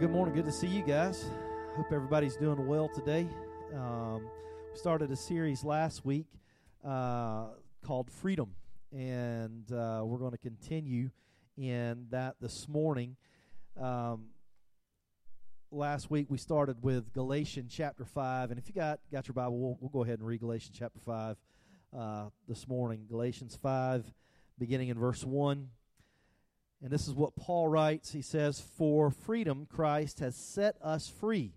good morning. Good to see you guys. Hope everybody's doing well today. Um, we started a series last week uh, called Freedom, and uh, we're going to continue in that this morning. Um, last week we started with Galatians chapter five, and if you got got your Bible, we'll, we'll go ahead and read Galatians chapter five uh, this morning. Galatians five, beginning in verse one. And this is what Paul writes. He says, For freedom Christ has set us free.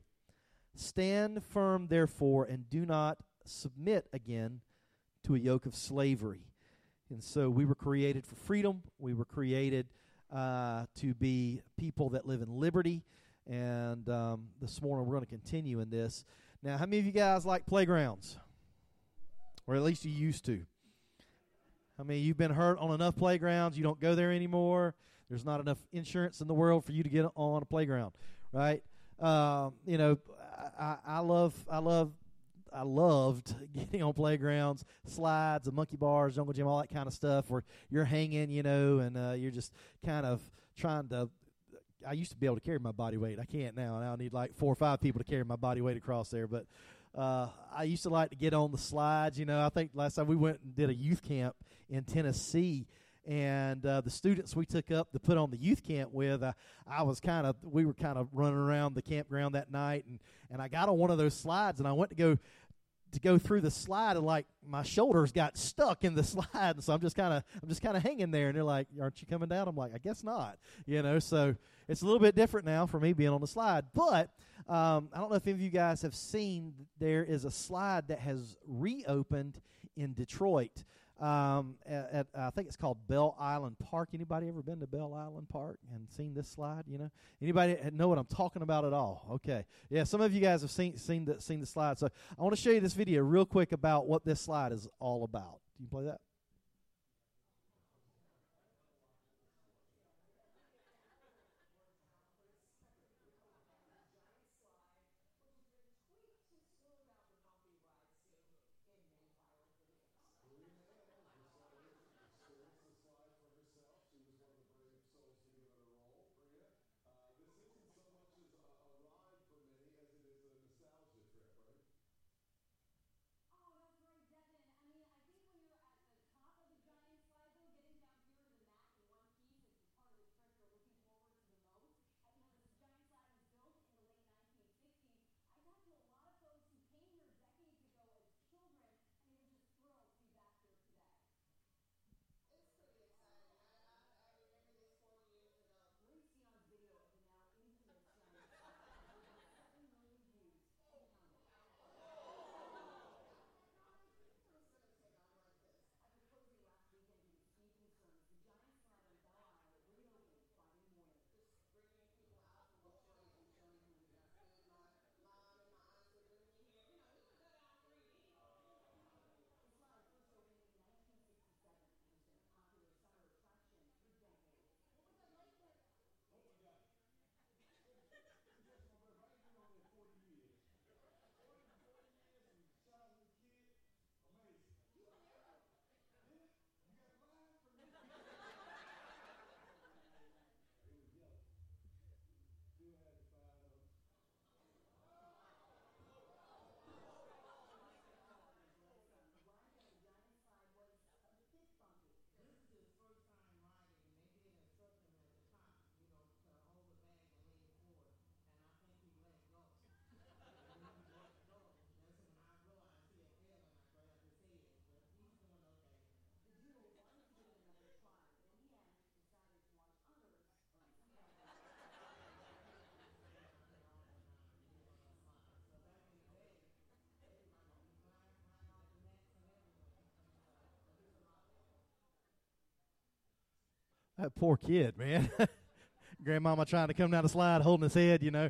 Stand firm, therefore, and do not submit again to a yoke of slavery. And so we were created for freedom. We were created uh, to be people that live in liberty. And um, this morning we're going to continue in this. Now, how many of you guys like playgrounds? Or at least you used to. I mean, you've been hurt on enough playgrounds, you don't go there anymore. There's not enough insurance in the world for you to get on a playground, right? Um, you know, I, I love, I love, I loved getting on playgrounds, slides, the monkey bars, jungle gym, all that kind of stuff, where you're hanging, you know, and uh, you're just kind of trying to. I used to be able to carry my body weight. I can't now. Now I'll need like four or five people to carry my body weight across there, but. Uh, I used to like to get on the slides. You know, I think last time we went and did a youth camp in Tennessee, and uh, the students we took up to put on the youth camp with, uh, I was kind of, we were kind of running around the campground that night, and and I got on one of those slides, and I went to go to go through the slide, and like my shoulders got stuck in the slide, and so I'm just kind of, I'm just kind of hanging there, and they're like, "Aren't you coming down?" I'm like, "I guess not," you know. So it's a little bit different now for me being on the slide, but. Um, I don't know if any of you guys have seen, there is a slide that has reopened in Detroit um, at, at, I think it's called Belle Island Park. Anybody ever been to Belle Island Park and seen this slide? You know, anybody know what I'm talking about at all? Okay, yeah, some of you guys have seen seen the seen the slide. So I want to show you this video real quick about what this slide is all about. Can you play that? That poor kid, man. Grandmama trying to come down the slide holding his head, you know.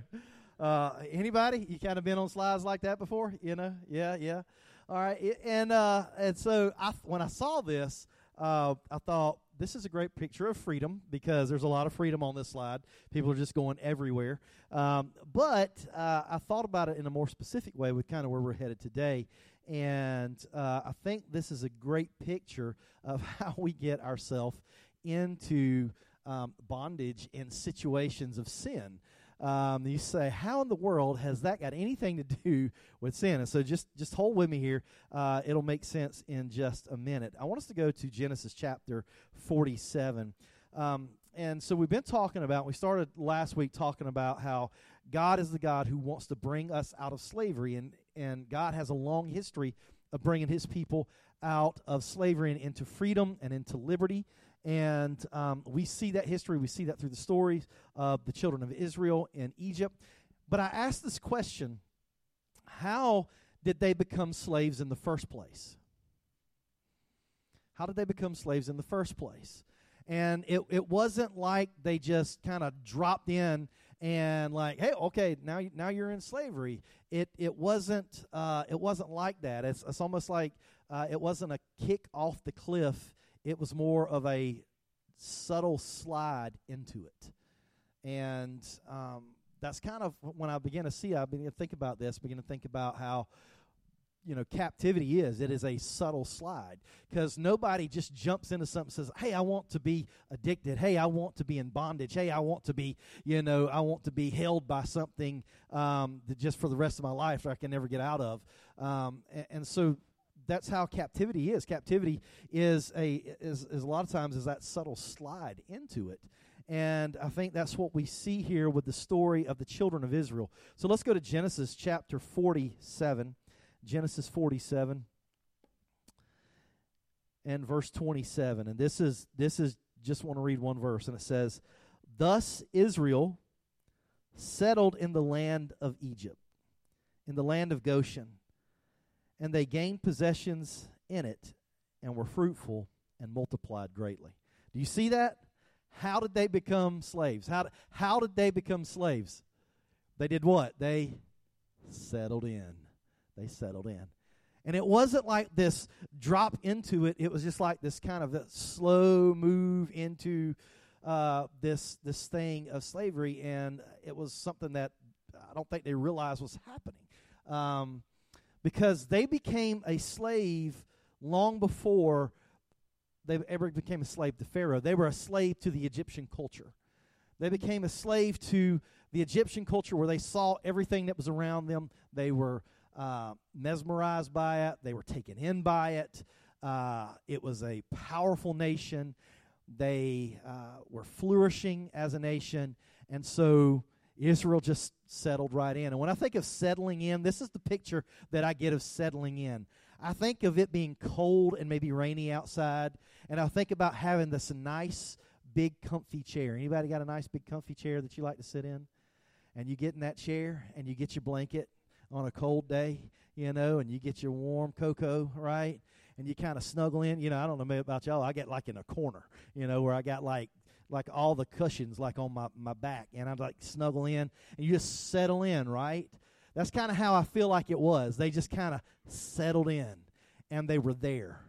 Uh, anybody? You kind of been on slides like that before? You know? Yeah, yeah. All right. And uh, and so I, when I saw this, uh, I thought this is a great picture of freedom because there's a lot of freedom on this slide. People are just going everywhere. Um, but uh, I thought about it in a more specific way with kind of where we're headed today. And uh, I think this is a great picture of how we get ourselves into um, bondage in situations of sin. Um, you say, how in the world has that got anything to do with sin? And so just just hold with me here. Uh, it'll make sense in just a minute. I want us to go to Genesis chapter 47. Um, and so we've been talking about, we started last week talking about how God is the God who wants to bring us out of slavery. And, and God has a long history of bringing his people out of slavery and into freedom and into liberty. And um, we see that history. We see that through the stories of the children of Israel in Egypt. But I asked this question how did they become slaves in the first place? How did they become slaves in the first place? And it, it wasn't like they just kind of dropped in and like, hey, okay, now now you're in slavery. It it wasn't uh, it wasn't like that. It's it's almost like uh, it wasn't a kick off the cliff it was more of a subtle slide into it. And um, that's kind of when I began to see, I began to think about this, begin to think about how you know captivity is. It is a subtle slide. Because nobody just jumps into something and says hey i want to be addicted. Hey i want to be in bondage. Hey i want to be you know i want to be held by something um, that just for the rest of my life that i can never get out of. Um, and, and so that's how captivity is. Captivity is a is, is a lot of times is that subtle slide into it. And I think that's what we see here with the story of the children of Israel. So let's go to Genesis chapter 47. Genesis 47 and verse 27. And this is this is just want to read one verse and it says, "Thus Israel settled in the land of Egypt, in the land of Goshen." And they gained possessions in it and were fruitful and multiplied greatly. Do you see that? How did they become slaves? How, how did they become slaves? They did what? They settled in. They settled in. And it wasn't like this drop into it. It was just like this kind of slow move into uh, this this thing of slavery, and it was something that I don't think they realized was happening. Um, because they became a slave long before they ever became a slave to Pharaoh. They were a slave to the Egyptian culture. They became a slave to the Egyptian culture where they saw everything that was around them. They were uh, mesmerized by it, they were taken in by it. Uh, it was a powerful nation. They uh, were flourishing as a nation. And so Israel just settled right in. And when I think of settling in, this is the picture that I get of settling in. I think of it being cold and maybe rainy outside, and I think about having this nice big comfy chair. Anybody got a nice big comfy chair that you like to sit in? And you get in that chair and you get your blanket on a cold day, you know, and you get your warm cocoa, right? And you kind of snuggle in. You know, I don't know about y'all. I get like in a corner, you know, where I got like like all the cushions like on my, my back and I'd like snuggle in and you just settle in, right? That's kind of how I feel like it was. They just kind of settled in and they were there.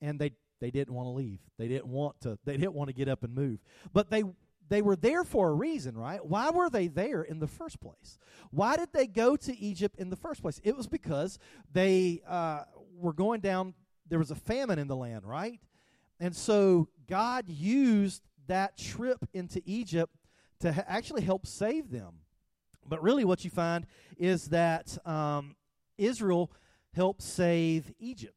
And they they didn't want to leave. They didn't want to they didn't want to get up and move. But they they were there for a reason, right? Why were they there in the first place? Why did they go to Egypt in the first place? It was because they uh, were going down. There was a famine in the land, right? And so God used that trip into Egypt to ha- actually help save them. But really, what you find is that um, Israel helped save Egypt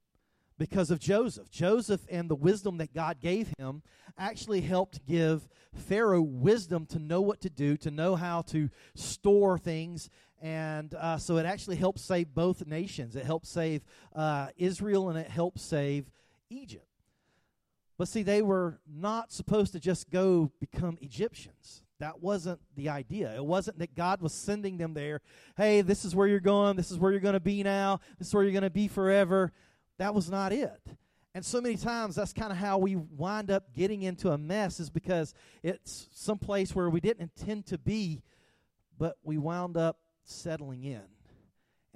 because of Joseph. Joseph and the wisdom that God gave him actually helped give Pharaoh wisdom to know what to do, to know how to store things. And uh, so it actually helped save both nations. It helped save uh, Israel and it helped save Egypt. But see, they were not supposed to just go become Egyptians. That wasn't the idea. It wasn't that God was sending them there. Hey, this is where you're going. This is where you're going to be now. This is where you're going to be forever. That was not it. And so many times that's kind of how we wind up getting into a mess is because it's some place where we didn't intend to be, but we wound up settling in.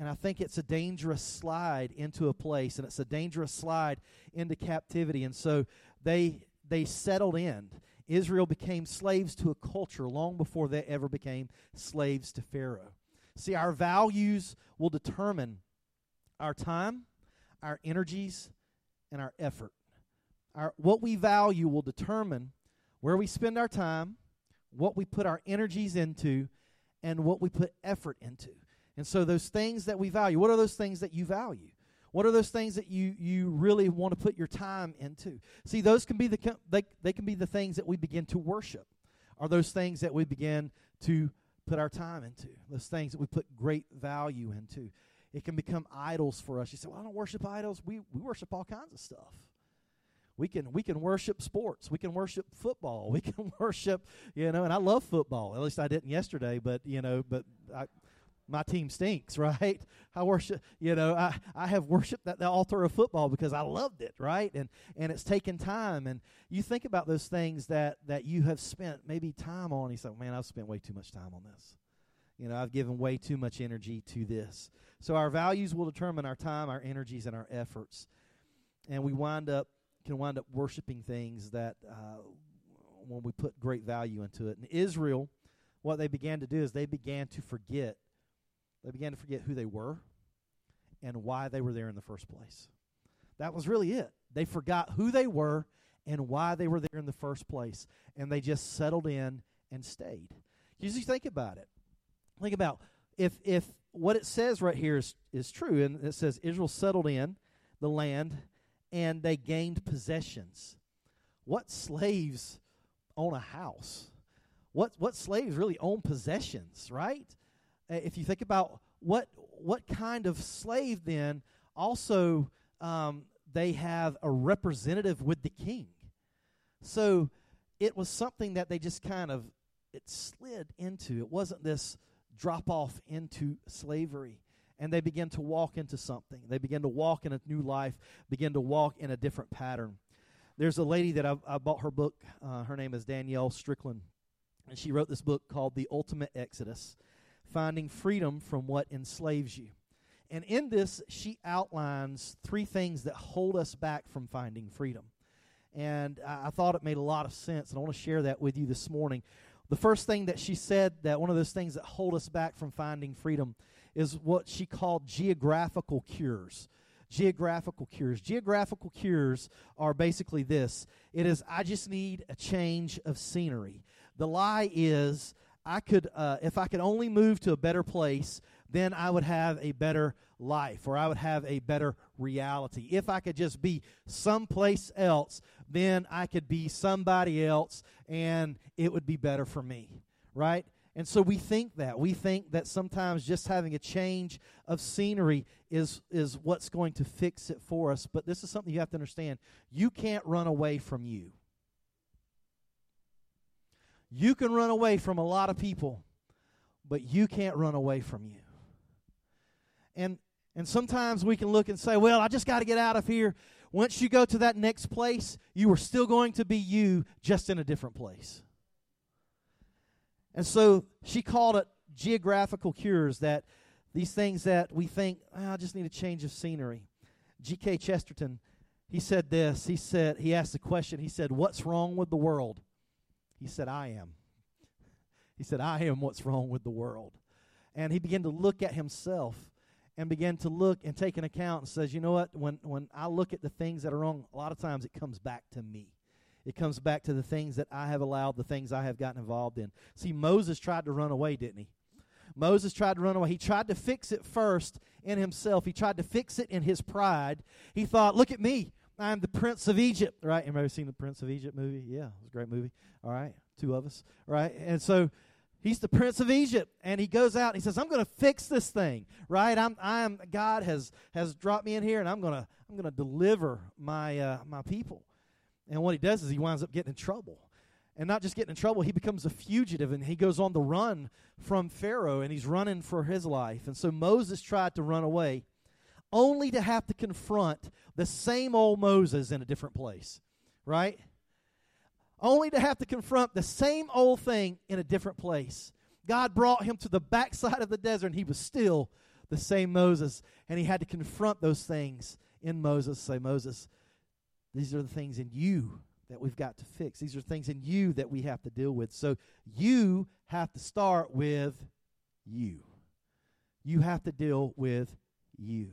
And I think it's a dangerous slide into a place, and it's a dangerous slide into captivity. And so they they settled in. Israel became slaves to a culture long before they ever became slaves to Pharaoh. See, our values will determine our time, our energies, and our effort. Our, what we value will determine where we spend our time, what we put our energies into, and what we put effort into. And so those things that we value, what are those things that you value? What are those things that you you really want to put your time into? See, those can be the they they can be the things that we begin to worship. Are those things that we begin to put our time into? Those things that we put great value into. It can become idols for us. You say, "Well, I don't worship idols. We we worship all kinds of stuff." We can we can worship sports. We can worship football. We can worship, you know, and I love football. At least I didn't yesterday, but you know, but I my team stinks, right? I worship, you know, I, I have worshiped at the altar of football because I loved it, right? And and it's taken time. And you think about those things that that you have spent maybe time on. You say, man, I've spent way too much time on this. You know, I've given way too much energy to this. So our values will determine our time, our energies, and our efforts. And we wind up can wind up worshiping things that uh, when we put great value into it. In Israel, what they began to do is they began to forget they began to forget who they were and why they were there in the first place. That was really it. They forgot who they were and why they were there in the first place. And they just settled in and stayed. You just think about it. Think about if if what it says right here is, is true, and it says Israel settled in the land and they gained possessions. What slaves own a house? What what slaves really own possessions, right? Uh, if you think about what what kind of slave then also um, they have a representative with the king. So it was something that they just kind of it slid into. It wasn't this drop off into slavery. And they begin to walk into something. They begin to walk in a new life begin to walk in a different pattern. There's a lady that i, I bought her book uh, her name is danielle strickland. And she wrote this book called the ultimate exodus finding freedom from what enslaves you. And in this, she outlines three things that hold us back from finding freedom. And I, I thought it made a lot of sense, and I want to share that with you this morning. The first thing that she said that one of those things that hold us back from finding freedom is what she called geographical cures. Geographical cures. Geographical cures are basically this it is, I just need a change of scenery. The lie is, I could, uh, if I could only move to a better place, then I would have a better life or I would have a better reality. If I could just be someplace else, then I could be somebody else and it would be better for me, right? And so we think that. We think that sometimes just having a change of scenery is, is what's going to fix it for us. But this is something you have to understand. You can't run away from you. You can run away from a lot of people, but you can't run away from you. And and sometimes we can look and say, "Well, I just got to get out of here." Once you go to that next place, you are still going to be you, just in a different place. And so she called it geographical cures that these things that we think, oh, I just need a change of scenery. G.K. Chesterton, he said this. He said, he asked the question, he said, What's wrong with the world? He said, I am. He said, I am what's wrong with the world. And he began to look at himself and began to look and take an account and says, you know what? When, when I look at the things that are wrong, a lot of times it comes back to me. It comes back to the things that I have allowed, the things I have gotten involved in. See, Moses tried to run away, didn't he? Moses tried to run away. He tried to fix it first in himself. He tried to fix it in his pride. He thought, look at me. I'm the Prince of Egypt, right? Anybody seen the Prince of Egypt movie? Yeah, it was a great movie. All right, two of us, right? And so he's the Prince of Egypt, and he goes out and he says, "I'm going to fix this thing, right? I'm, I'm God has has dropped me in here, and I'm gonna I'm gonna deliver my uh, my people." And what he does is he winds up getting in trouble, and not just getting in trouble, he becomes a fugitive, and he goes on the run from Pharaoh, and he's running for his life. And so Moses tried to run away only to have to confront the same old Moses in a different place, right? Only to have to confront the same old thing in a different place. God brought him to the backside of the desert, and he was still the same Moses. And he had to confront those things in Moses. Say, Moses, these are the things in you that we've got to fix. These are things in you that we have to deal with. So you have to start with you. You have to deal with you.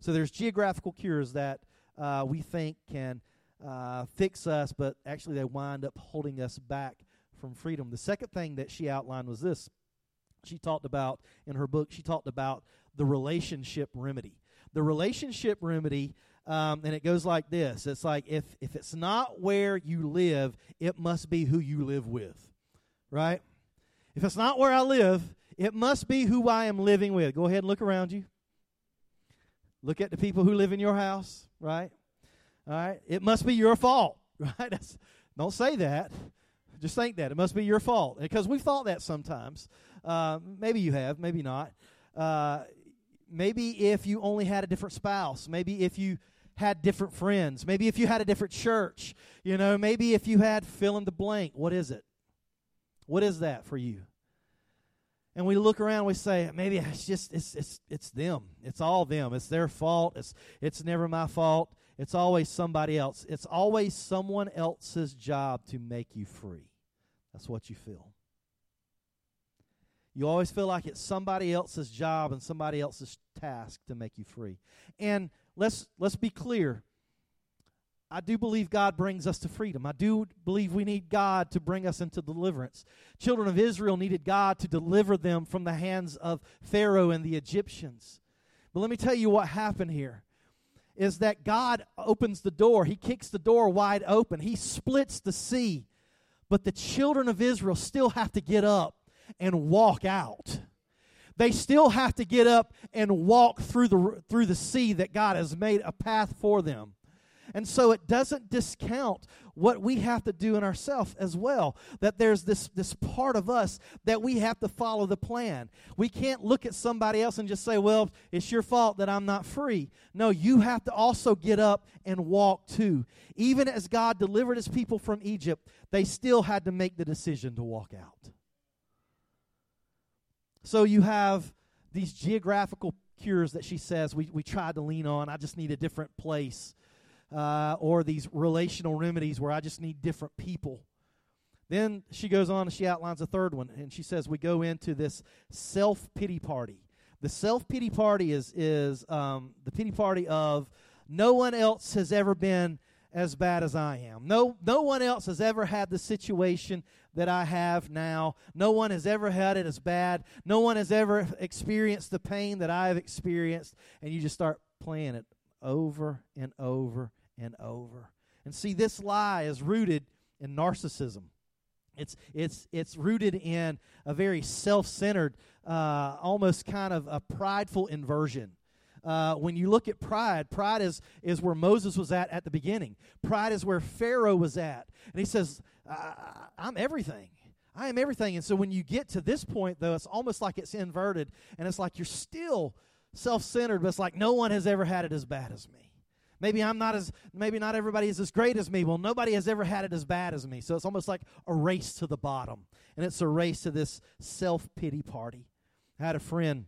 So there's geographical cures that uh, we think can uh, fix us, but actually they wind up holding us back from freedom. The second thing that she outlined was this she talked about in her book, she talked about the relationship remedy. The relationship remedy, um, and it goes like this it's like if, if it's not where you live, it must be who you live with, right? If it's not where I live, it must be who I am living with. Go ahead and look around you. Look at the people who live in your house, right? All right. It must be your fault, right? That's, don't say that. Just think that. It must be your fault. Because we've thought that sometimes. Uh, maybe you have, maybe not. Uh, maybe if you only had a different spouse, maybe if you had different friends, maybe if you had a different church, you know, maybe if you had fill in the blank. What is it? What is that for you? And we look around, we say, maybe it's just it's it's it's them. It's all them. It's their fault. It's it's never my fault. It's always somebody else. It's always someone else's job to make you free. That's what you feel. You always feel like it's somebody else's job and somebody else's task to make you free. And let's let's be clear. I do believe God brings us to freedom. I do believe we need God to bring us into deliverance. Children of Israel needed God to deliver them from the hands of Pharaoh and the Egyptians. But let me tell you what happened here is that God opens the door. He kicks the door wide open. He splits the sea. But the children of Israel still have to get up and walk out. They still have to get up and walk through the through the sea that God has made a path for them. And so it doesn't discount what we have to do in ourselves as well. That there's this, this part of us that we have to follow the plan. We can't look at somebody else and just say, well, it's your fault that I'm not free. No, you have to also get up and walk too. Even as God delivered his people from Egypt, they still had to make the decision to walk out. So you have these geographical cures that she says we, we tried to lean on. I just need a different place. Uh, or these relational remedies where I just need different people. Then she goes on and she outlines a third one, and she says we go into this self pity party. The self pity party is is um, the pity party of no one else has ever been as bad as I am. No, no one else has ever had the situation that I have now. No one has ever had it as bad. No one has ever experienced the pain that I have experienced. And you just start playing it over and over and over. And see, this lie is rooted in narcissism. It's it's it's rooted in a very self-centered, uh, almost kind of a prideful inversion. Uh, when you look at pride, pride is, is where Moses was at at the beginning. Pride is where Pharaoh was at. And he says, I'm everything. I am everything. And so when you get to this point, though, it's almost like it's inverted. And it's like you're still self centered, but it's like no one has ever had it as bad as me. Maybe I'm not as, maybe not everybody is as great as me. Well, nobody has ever had it as bad as me. So it's almost like a race to the bottom. And it's a race to this self pity party. I had a friend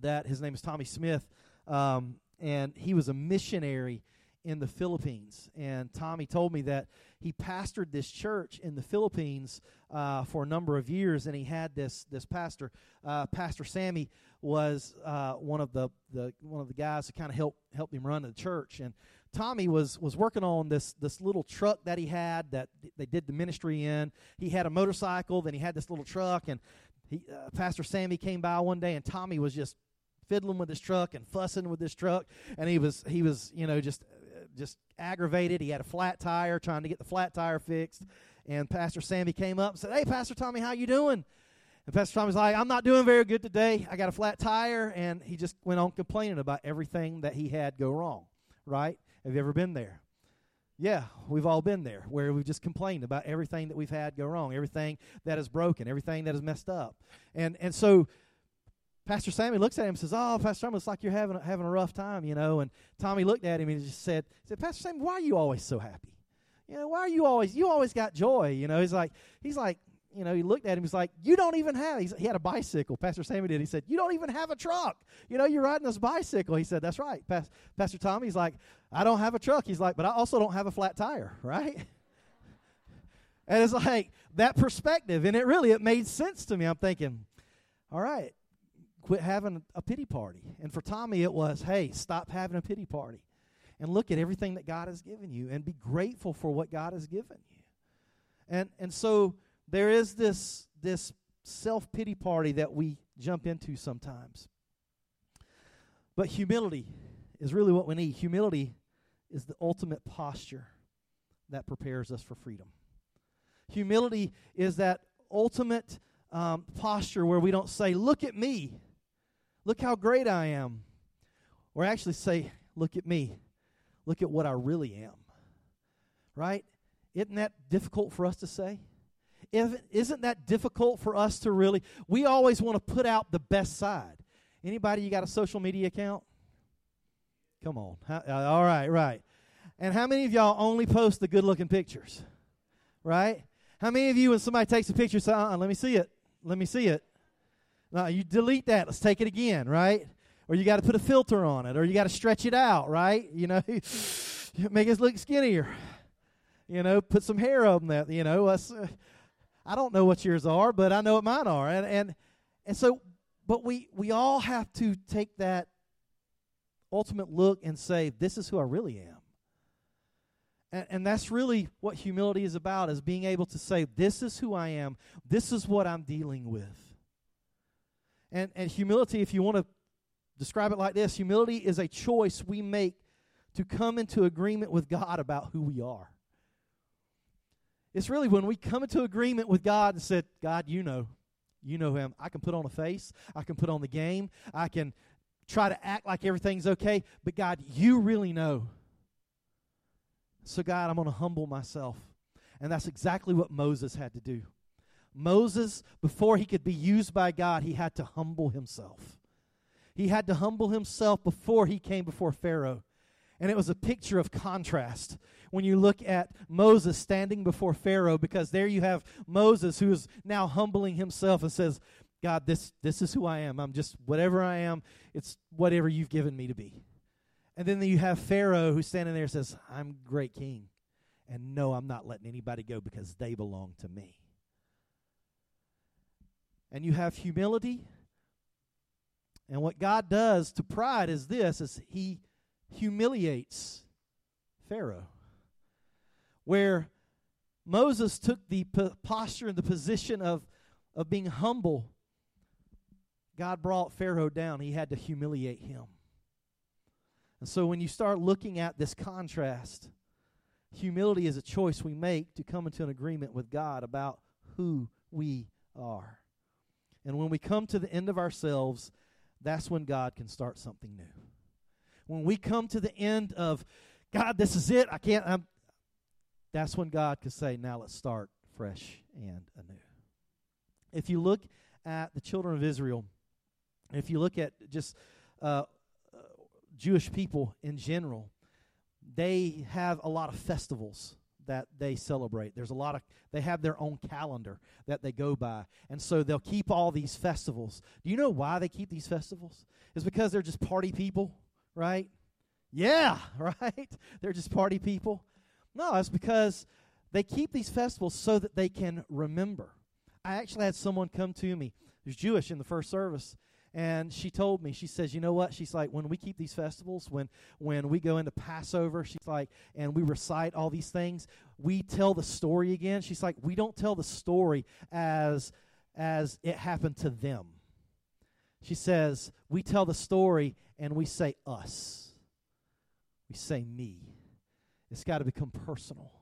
that his name is Tommy Smith. Um, and he was a missionary in the Philippines. And Tommy told me that he pastored this church in the Philippines uh, for a number of years, and he had this this pastor, uh, Pastor Sammy, was uh, one of the, the one of the guys who kind of helped helped him run the church. And Tommy was was working on this this little truck that he had that they did the ministry in. He had a motorcycle, then he had this little truck, and he, uh, Pastor Sammy came by one day, and Tommy was just fiddling with his truck and fussing with his truck, and he was he was you know just just aggravated. He had a flat tire, trying to get the flat tire fixed. And Pastor Sammy came up and said, "Hey, Pastor Tommy, how you doing?" And Pastor Tommy's like, "I'm not doing very good today. I got a flat tire." And he just went on complaining about everything that he had go wrong. Right? Have you ever been there? Yeah, we've all been there where we've just complained about everything that we've had go wrong, everything that is broken, everything that is messed up. And and so Pastor Sammy looks at him and says, "Oh, Pastor Tommy, it's like you're having having a rough time, you know." And Tommy looked at him and just said, "said Pastor Sammy, why are you always so happy? You know, why are you always you always got joy? You know." He's like, he's like, you know, he looked at him. He's like, "You don't even have." he had a bicycle. Pastor Sammy did. He said, "You don't even have a truck. You know, you're riding this bicycle." He said, "That's right." Pas- Pastor Tommy's like, "I don't have a truck." He's like, "But I also don't have a flat tire, right?" and it's like that perspective, and it really it made sense to me. I'm thinking, all right quit having a pity party. And for Tommy, it was, hey, stop having a pity party and look at everything that God has given you and be grateful for what God has given you. And and so there is this this self pity party that we jump into sometimes. But humility is really what we need. Humility is the ultimate posture that prepares us for freedom. Humility is that ultimate um, posture where we don't say, Look at me, look how great I am. Or actually say, Look at me, look at what I really am. Right? Isn't that difficult for us to say? Isn't that difficult for us to really? We always want to put out the best side. Anybody, you got a social media account? Come on. Uh, all right, right. And how many of y'all only post the good looking pictures? Right? How many of you, when somebody takes a picture, say, uh let me see it? Let me see it. Now, you delete that. Let's take it again, right? Or you got to put a filter on it, or you got to stretch it out, right? You know, make it look skinnier. You know, put some hair on that. You know, us. Uh, I don't know what yours are, but I know what mine are. And and and so but we we all have to take that ultimate look and say, This is who I really am. And, and that's really what humility is about, is being able to say, This is who I am, this is what I'm dealing with. And and humility, if you want to describe it like this, humility is a choice we make to come into agreement with God about who we are. It's really when we come into agreement with God and said, God, you know, you know him. I can put on a face, I can put on the game, I can try to act like everything's okay, but God, you really know. So, God, I'm going to humble myself. And that's exactly what Moses had to do. Moses, before he could be used by God, he had to humble himself. He had to humble himself before he came before Pharaoh. And it was a picture of contrast when you look at Moses standing before Pharaoh, because there you have Moses who is now humbling himself and says, God, this, this is who I am. I'm just whatever I am, it's whatever you've given me to be. And then you have Pharaoh who's standing there and says, I'm great king. And no, I'm not letting anybody go because they belong to me. And you have humility. And what God does to pride is this is he humiliates Pharaoh. Where Moses took the posture and the position of, of being humble, God brought Pharaoh down. He had to humiliate him. And so when you start looking at this contrast, humility is a choice we make to come into an agreement with God about who we are. And when we come to the end of ourselves, that's when God can start something new when we come to the end of, God, this is it, I can't, I'm, that's when God can say, now let's start fresh and anew. If you look at the children of Israel, if you look at just uh, uh, Jewish people in general, they have a lot of festivals that they celebrate. There's a lot of they have their own calendar that they go by. And so they'll keep all these festivals. Do you know why they keep these festivals? It's because they're just party people right? Yeah, right? They're just party people. No, it's because they keep these festivals so that they can remember. I actually had someone come to me who's Jewish in the first service, and she told me, she says, you know what? She's like, when we keep these festivals, when when we go into Passover, she's like, and we recite all these things, we tell the story again. She's like, we don't tell the story as as it happened to them. She says, we tell the story and we say us. We say me. It's got to become personal.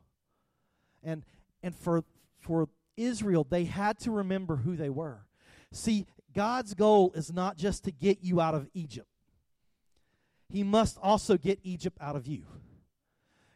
And and for for Israel, they had to remember who they were. See, God's goal is not just to get you out of Egypt. He must also get Egypt out of you.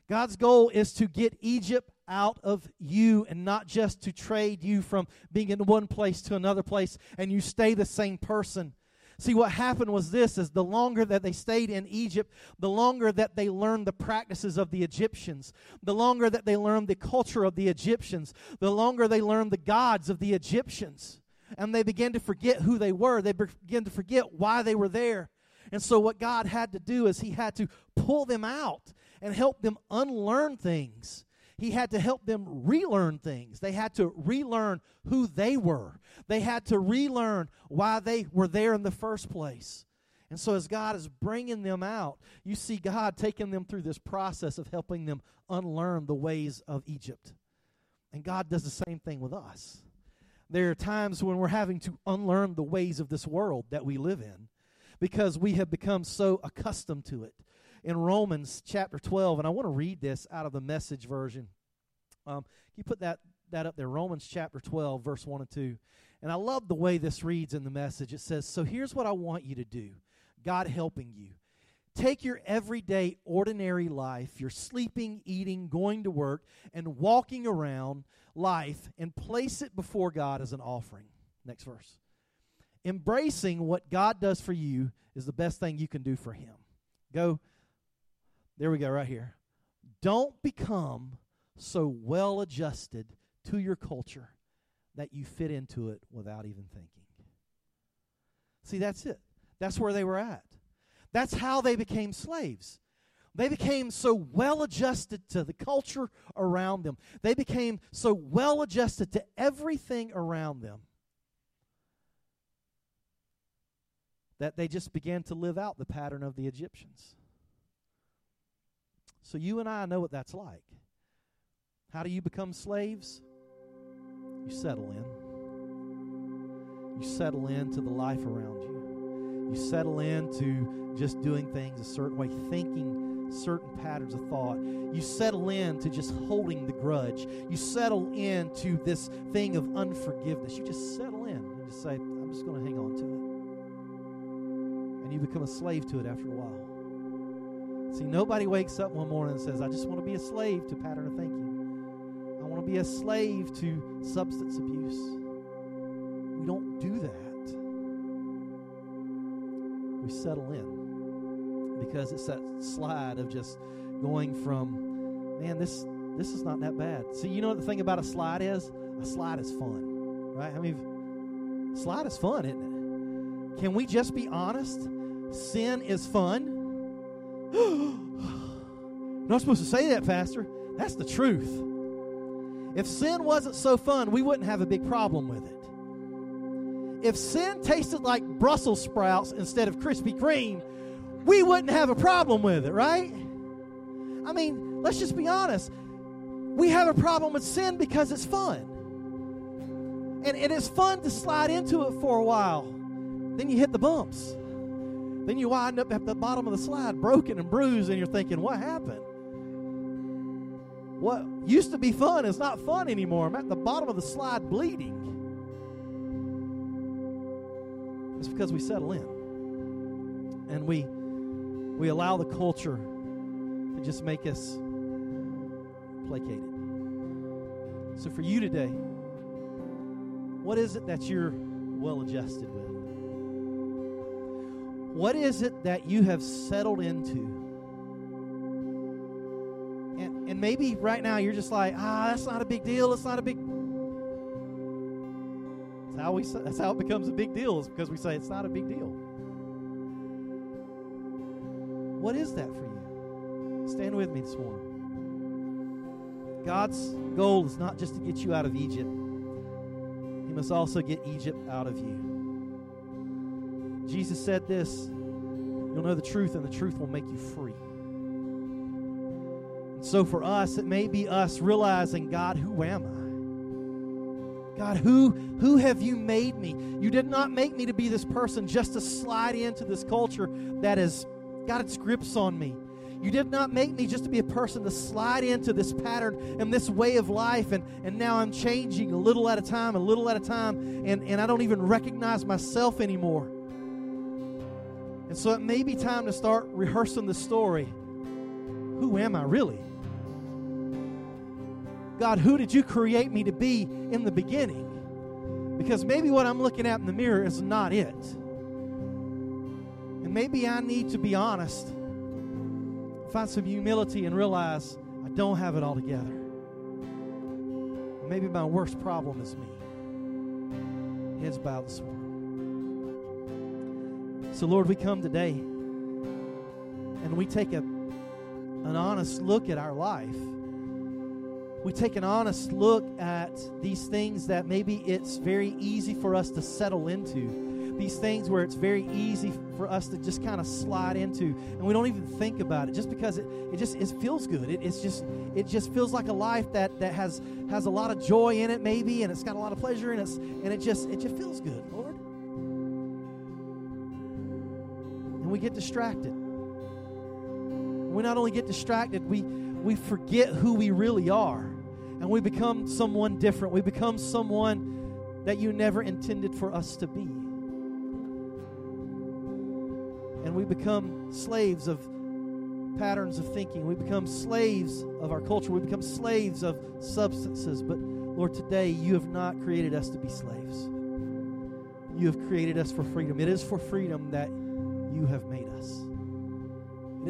God's goal is to get Egypt out of you and not just to trade you from being in one place to another place and you stay the same person See, what happened was this is the longer that they stayed in Egypt, the longer that they learned the practices of the Egyptians, the longer that they learned the culture of the Egyptians, the longer they learned the gods of the Egyptians. And they began to forget who they were. They began to forget why they were there. And so, what God had to do is He had to pull them out and help them unlearn things he had to help them relearn things. They had to relearn who they were. They had to relearn why they were there in the first place. And so, as God is bringing them out, you see God taking them through this process of helping them unlearn the ways of Egypt. And God does the same thing with us. There are times when we're having to unlearn the ways of this world that we live in because we have become so accustomed to it. In Romans chapter 12, and I want to read this out of the message version. Um, you put that, that up there? Romans chapter 12, verse 1 and 2. And I love the way this reads in the message. It says, So here's what I want you to do God helping you. Take your everyday, ordinary life, your sleeping, eating, going to work, and walking around life, and place it before God as an offering. Next verse. Embracing what God does for you is the best thing you can do for Him. Go. There we go, right here. Don't become so well adjusted to your culture that you fit into it without even thinking. See, that's it. That's where they were at. That's how they became slaves. They became so well adjusted to the culture around them. They became so well adjusted to everything around them that they just began to live out the pattern of the Egyptians. So you and I know what that's like. How do you become slaves? You settle in. You settle into the life around you. You settle into just doing things a certain way, thinking certain patterns of thought. You settle into just holding the grudge. You settle into this thing of unforgiveness. You just settle in and just say, I'm just going to hang on to it. And you become a slave to it after a while. See, nobody wakes up one morning and says, I just want to be a slave to pattern of thinking I want to be a slave to substance abuse. We don't do that. We settle in because it's that slide of just going from, man, this this is not that bad. See, you know what the thing about a slide is? A slide is fun, right? I mean, slide is fun, isn't it? Can we just be honest? Sin is fun. Not supposed to say that, Pastor. That's the truth. If sin wasn't so fun, we wouldn't have a big problem with it. If sin tasted like Brussels sprouts instead of Krispy Kreme, we wouldn't have a problem with it, right? I mean, let's just be honest. We have a problem with sin because it's fun. And it is fun to slide into it for a while. Then you hit the bumps. Then you wind up at the bottom of the slide broken and bruised, and you're thinking, what happened? What used to be fun is not fun anymore. I'm at the bottom of the slide bleeding. It's because we settle in. And we we allow the culture to just make us placated. So for you today, what is it that you're well adjusted with? What is it that you have settled into? And maybe right now you're just like, ah, that's not a big deal. It's not a big. That's how we. That's how it becomes a big deal. Is because we say it's not a big deal. What is that for you? Stand with me this morning. God's goal is not just to get you out of Egypt. He must also get Egypt out of you. Jesus said this You'll know the truth, and the truth will make you free. So for us, it may be us realizing, God, who am I? God, who who have you made me? You did not make me to be this person just to slide into this culture that has got its grips on me. You did not make me just to be a person to slide into this pattern and this way of life, and, and now I'm changing a little at a time, a little at a time, and, and I don't even recognize myself anymore. And so it may be time to start rehearsing the story. Who am I really? God, who did you create me to be in the beginning? Because maybe what I'm looking at in the mirror is not it. And maybe I need to be honest, find some humility, and realize I don't have it all together. Maybe my worst problem is me. Heads bowed this morning. So, Lord, we come today and we take a, an honest look at our life we take an honest look at these things that maybe it's very easy for us to settle into, these things where it's very easy for us to just kind of slide into and we don't even think about it just because it, it just it feels good. It, it's just it just feels like a life that that has has a lot of joy in it maybe and it's got a lot of pleasure in it and it just it just feels good, Lord. And we get distracted. We not only get distracted, we we forget who we really are and we become someone different. We become someone that you never intended for us to be. And we become slaves of patterns of thinking. We become slaves of our culture. We become slaves of substances. But Lord, today you have not created us to be slaves. You have created us for freedom. It is for freedom that you have made us.